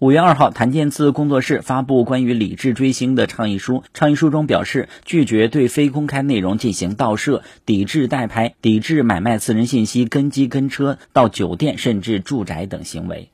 五月二号，谭健次工作室发布关于理智追星的倡议书。倡议书中表示，拒绝对非公开内容进行盗摄，抵制代拍，抵制买卖私人信息、跟机跟车到酒店甚至住宅等行为。